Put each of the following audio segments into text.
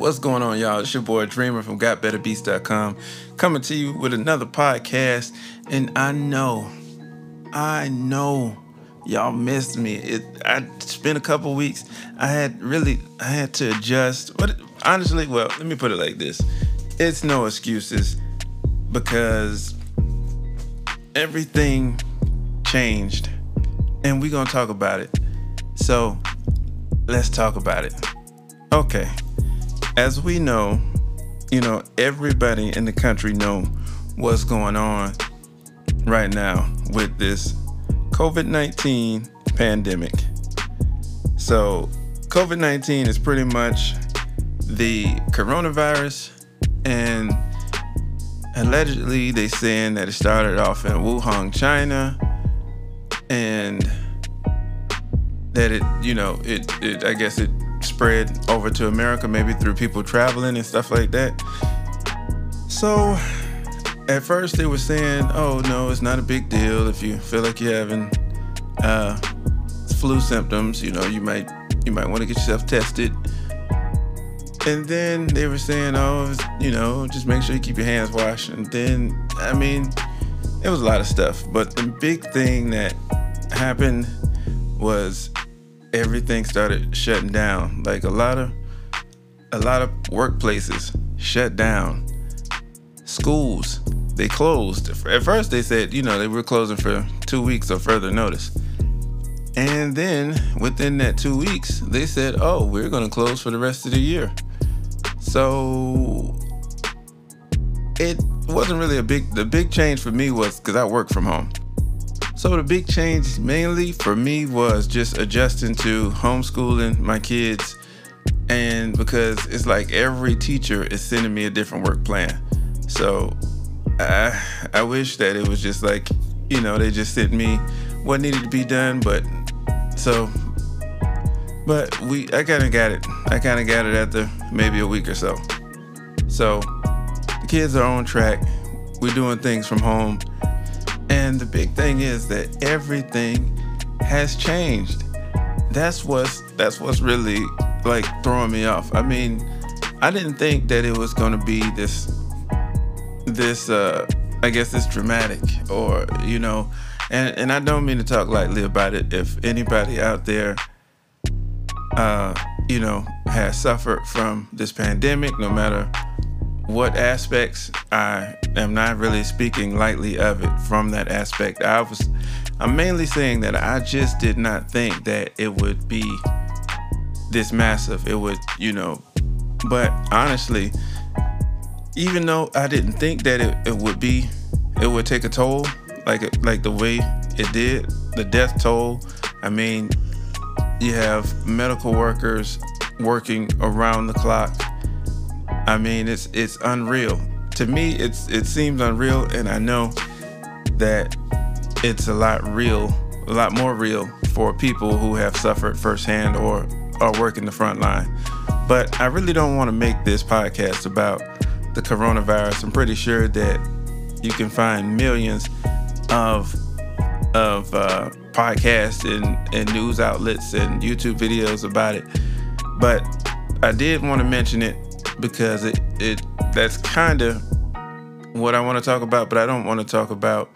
What's going on, y'all? It's your boy Dreamer from GotBetterBeats.com coming to you with another podcast. And I know, I know y'all missed me. It I been a couple weeks. I had really I had to adjust. But honestly, well, let me put it like this. It's no excuses because everything changed. And we're gonna talk about it. So let's talk about it. Okay as we know, you know, everybody in the country know what's going on right now with this COVID-19 pandemic. So, COVID-19 is pretty much the coronavirus and allegedly they saying that it started off in Wuhan, China and that it, you know, it, it I guess it spread over to America, maybe through people traveling and stuff like that. So at first they were saying, oh no, it's not a big deal if you feel like you're having uh, flu symptoms, you know, you might you might want to get yourself tested. And then they were saying, oh, you know, just make sure you keep your hands washed. And then, I mean, it was a lot of stuff. But the big thing that happened was everything started shutting down. Like a lot of a lot of workplaces shut down. Schools, they closed. At first they said, you know, they were closing for 2 weeks or further notice. And then within that 2 weeks, they said, "Oh, we're going to close for the rest of the year." So it wasn't really a big the big change for me was cuz I work from home. So the big change mainly for me was just adjusting to homeschooling my kids and because it's like every teacher is sending me a different work plan. So I I wish that it was just like, you know, they just sent me what needed to be done, but so but we I kind of got it. I kind of got it after maybe a week or so. So the kids are on track. We're doing things from home and the big thing is that everything has changed. That's what's that's what's really like throwing me off. I mean, I didn't think that it was gonna be this this uh I guess this dramatic or you know and and I don't mean to talk lightly about it if anybody out there uh you know has suffered from this pandemic no matter what aspects I am not really speaking lightly of it from that aspect. I was I'm mainly saying that I just did not think that it would be this massive. It would, you know, but honestly, even though I didn't think that it, it would be it would take a toll like like the way it did, the death toll. I mean, you have medical workers working around the clock I mean, it's it's unreal. To me, it's it seems unreal, and I know that it's a lot real, a lot more real for people who have suffered firsthand or are working the front line. But I really don't want to make this podcast about the coronavirus. I'm pretty sure that you can find millions of of uh, podcasts and, and news outlets and YouTube videos about it. But I did want to mention it because it it that's kind of what I want to talk about, but I don't want to talk about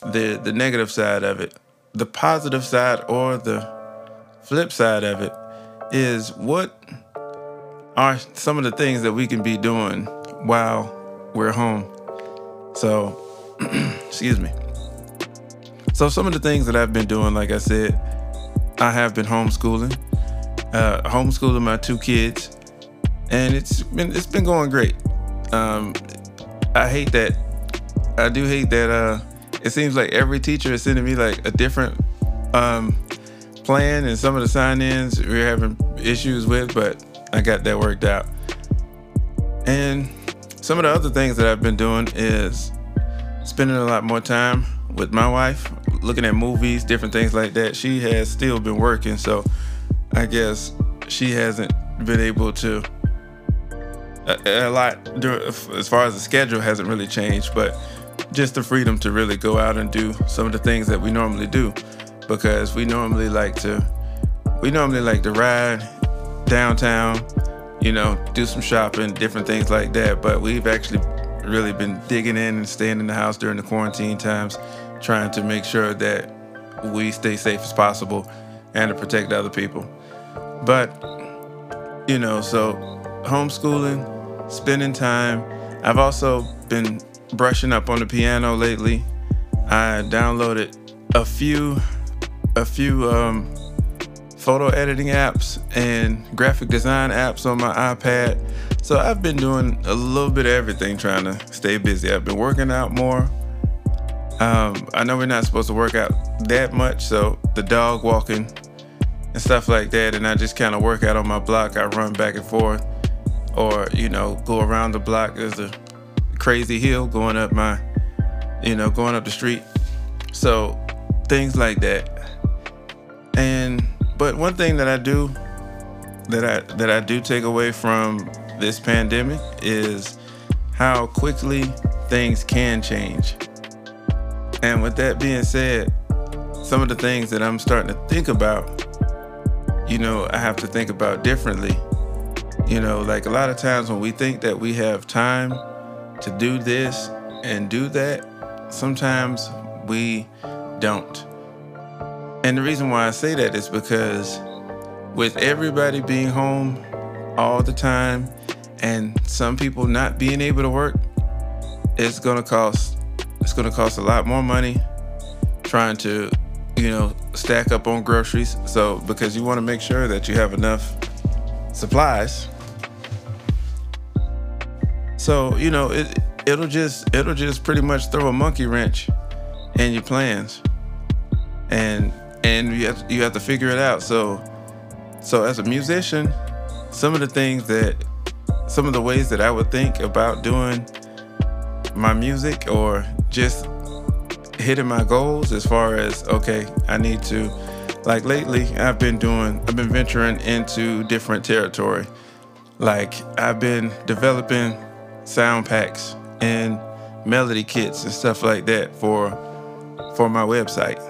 the the negative side of it. The positive side or the flip side of it is what are some of the things that we can be doing while we're home. So, excuse me. So some of the things that I've been doing, like I said, I have been homeschooling, uh, homeschooling my two kids and it's been it's been going great. Um, I hate that. I do hate that. Uh, it seems like every teacher is sending me like a different um, plan, and some of the sign-ins we're having issues with, but I got that worked out. And some of the other things that I've been doing is spending a lot more time with my wife, looking at movies, different things like that. She has still been working, so I guess she hasn't been able to a, a lot as far as the schedule hasn't really changed, but just the freedom to really go out and do some of the things that we normally do because we normally like to we normally like to ride downtown you know, do some shopping, different things like that. But we've actually really been digging in and staying in the house during the quarantine times, trying to make sure that we stay safe as possible and to protect other people. But, you know, so homeschooling, spending time. I've also been brushing up on the piano lately. I downloaded a few a few um, photo editing apps and graphic design apps on my iPad. So I've been doing a little bit of everything trying to stay busy. I've been working out more. Um, I know we're not supposed to work out that much, so the dog walking and stuff like that, and I just kind of work out on my block. I run back and forth, or you know, go around the block. There's a crazy hill going up my, you know, going up the street. So things like that. And but one thing that I do that I that I do take away from this pandemic is how quickly things can change. And with that being said, some of the things that I'm starting to think about, you know, I have to think about differently. You know, like a lot of times when we think that we have time to do this and do that, sometimes we don't. And the reason why I say that is because with everybody being home all the time and some people not being able to work, it's gonna cost it's gonna cost a lot more money trying to, you know, stack up on groceries. So because you want to make sure that you have enough supplies. So, you know, it it'll just it'll just pretty much throw a monkey wrench in your plans. And and you have, you have to figure it out. So, so as a musician, some of the things that, some of the ways that I would think about doing my music or just hitting my goals as far as okay, I need to, like lately, I've been doing, I've been venturing into different territory. Like I've been developing sound packs and melody kits and stuff like that for for my website.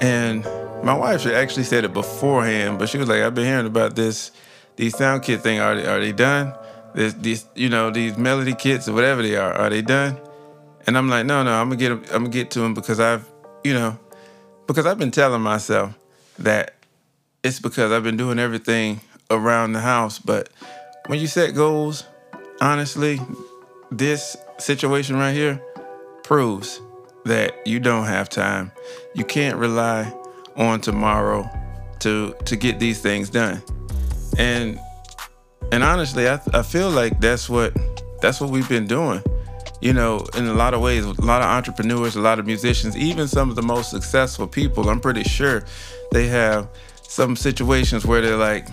And my wife actually said it beforehand, but she was like, "I've been hearing about this, these sound kit thing. Are they, are they done? This, these, you know, these melody kits or whatever they are, are they done?" And I'm like, "No, no, I'm gonna get, I'm gonna get to them because I've, you know, because I've been telling myself that it's because I've been doing everything around the house. But when you set goals, honestly, this situation right here proves that you don't have time. You can't rely on tomorrow to to get these things done. And and honestly, I, I feel like that's what that's what we've been doing. You know, in a lot of ways, a lot of entrepreneurs, a lot of musicians, even some of the most successful people, I'm pretty sure they have some situations where they're like,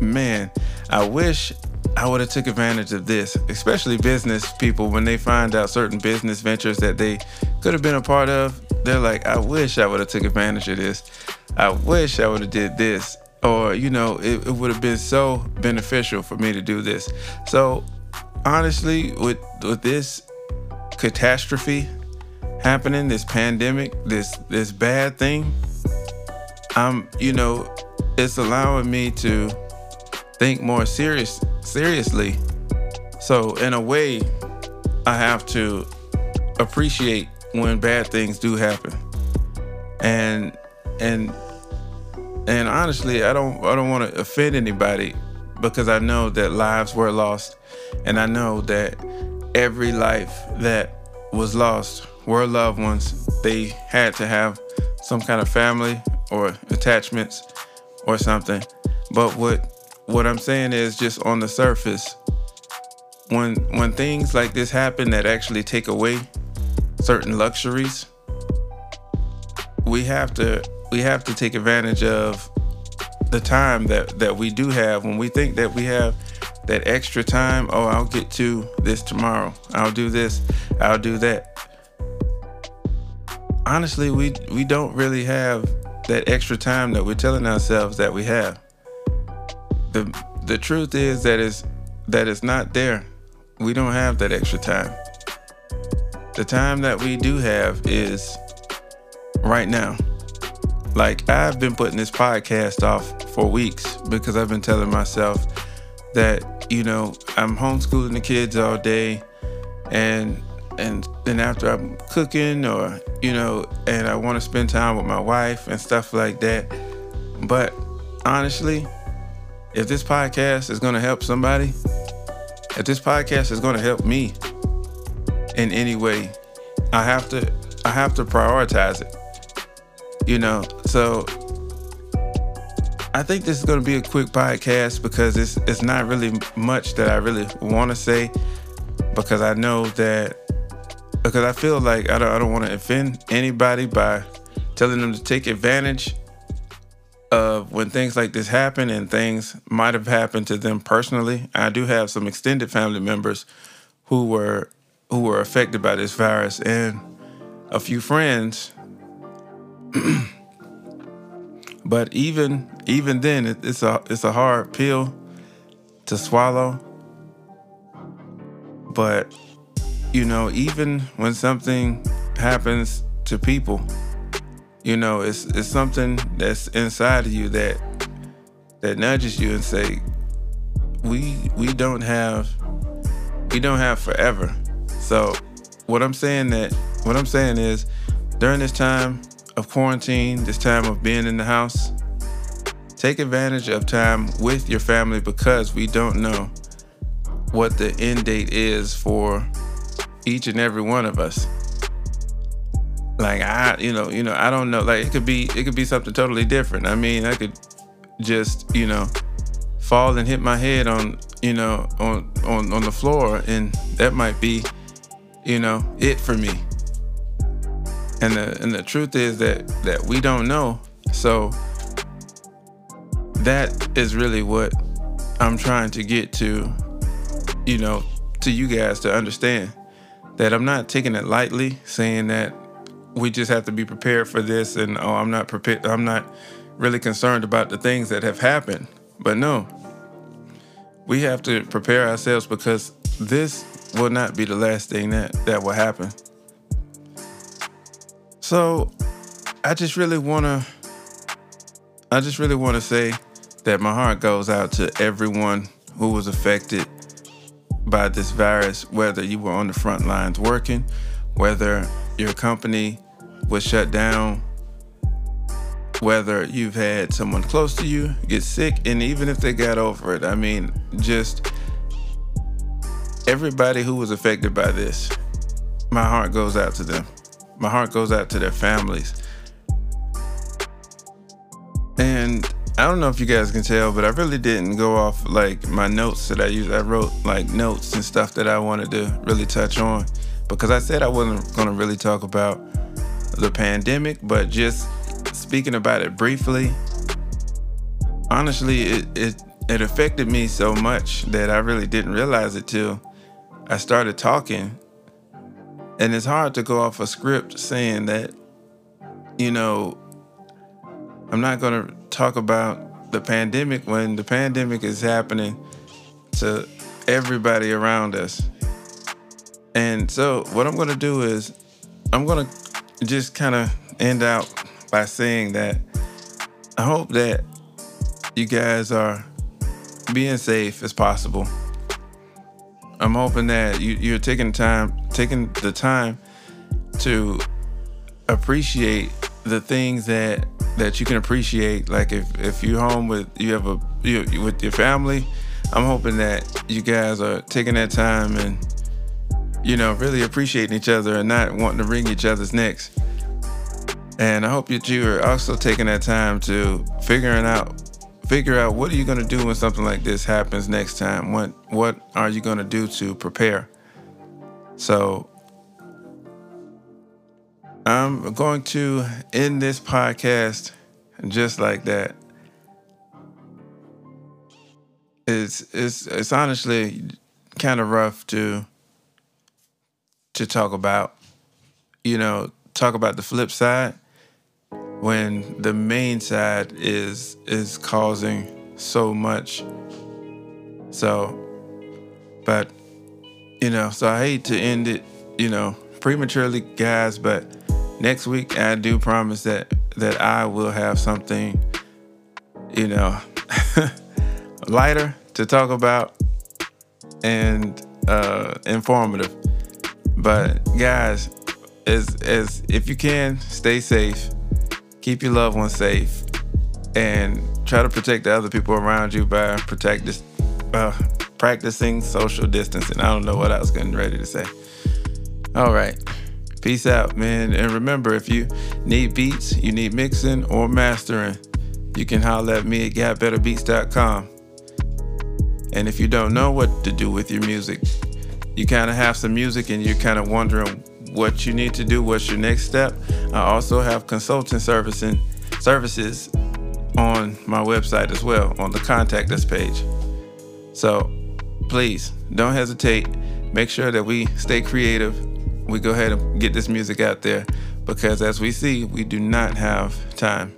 man, I wish I would have took advantage of this, especially business people when they find out certain business ventures that they could have been a part of. They're like, I wish I would have took advantage of this. I wish I would have did this, or you know, it, it would have been so beneficial for me to do this. So honestly, with with this catastrophe happening, this pandemic, this this bad thing, I'm you know, it's allowing me to think more serious seriously. So in a way, I have to appreciate when bad things do happen. And and and honestly, I don't I don't want to offend anybody because I know that lives were lost and I know that every life that was lost were loved ones. They had to have some kind of family or attachments or something. But what what I'm saying is just on the surface, when when things like this happen that actually take away certain luxuries, we have to we have to take advantage of the time that that we do have. When we think that we have that extra time oh i'll get to this tomorrow. I'll do this. I'll do that. Honestly we we don't really have that extra time that we're telling ourselves that we have the the truth is that is that it's not there. We don't have that extra time. The time that we do have is right now. Like I've been putting this podcast off for weeks because I've been telling myself that you know I'm homeschooling the kids all day, and and then after I'm cooking or you know, and I want to spend time with my wife and stuff like that. But honestly, if this podcast is going to help somebody, if this podcast is going to help me in any way, I have to I have to prioritize it. You know, so I think this is going to be a quick podcast because it's it's not really much that I really want to say because I know that because I feel like I don't I don't want to offend anybody by telling them to take advantage of when things like this happen and things might have happened to them personally. I do have some extended family members who were who were affected by this virus and a few friends but even even then it, it's a it's a hard pill to swallow but you know even when something happens to people you know it's it's something that's inside of you that that nudges you and say we we don't have we don't have forever. So what i'm saying that what i'm saying is during this time of quarantine this time of being in the house take advantage of time with your family because we don't know what the end date is for each and every one of us like I, you know, you know, I don't know. Like it could be, it could be something totally different. I mean, I could just, you know, fall and hit my head on, you know, on on on the floor, and that might be, you know, it for me. And the and the truth is that that we don't know. So that is really what I'm trying to get to, you know, to you guys to understand that I'm not taking it lightly, saying that we just have to be prepared for this and oh i'm not prepared i'm not really concerned about the things that have happened. But no we have to prepare ourselves because this will not be the last thing that that will happen. So i just really want to i just really want to say that my heart goes out to everyone who was affected by this virus whether you were on the front lines working whether your company was shut down, whether you've had someone close to you get sick, and even if they got over it, I mean, just everybody who was affected by this, my heart goes out to them. My heart goes out to their families. And I don't know if you guys can tell, but I really didn't go off like my notes that I used. I wrote like notes and stuff that I wanted to really touch on because I said I wasn't going to really talk about the pandemic, but just speaking about it briefly, honestly, it, it, it affected me so much that I really didn't realize it till I started talking. And it's hard to go off a script saying that, you know, I'm not going to talk about the pandemic when the pandemic is happening to everybody around us. And so, what I'm going to do is, I'm going to just kind of end out by saying that I hope that you guys are being safe as possible. I'm hoping that you, you're taking time, taking the time to appreciate the things that that you can appreciate. Like if if you're home with you have a you, with your family, I'm hoping that you guys are taking that time and you know, really appreciating each other and not wanting to wring each other's necks. And I hope that you are also taking that time to figuring out figure out what are you going to do when something like this happens next time. What what are you going to do to prepare? So I'm going to end this podcast just like that. It's it's it's honestly kind of rough to to talk about, you know, talk about the flip side when the main side is is causing so much. So, but you know, so I hate to end it, you know, prematurely, guys. But next week, I do promise that that I will have something, you know, lighter to talk about and uh, informative. But guys, as as if you can, stay safe, keep your loved ones safe, and try to protect the other people around you by protect uh, practicing social distancing. I don't know what I was getting ready to say. All right. Peace out, man. And remember, if you need beats, you need mixing or mastering, you can holler at me at gotbetterbeats.com. And if you don't know what to do with your music, you kind of have some music and you're kind of wondering what you need to do, what's your next step, I also have consulting servicing services on my website as well on the contact us page. So please don't hesitate. Make sure that we stay creative. We go ahead and get this music out there because as we see, we do not have time.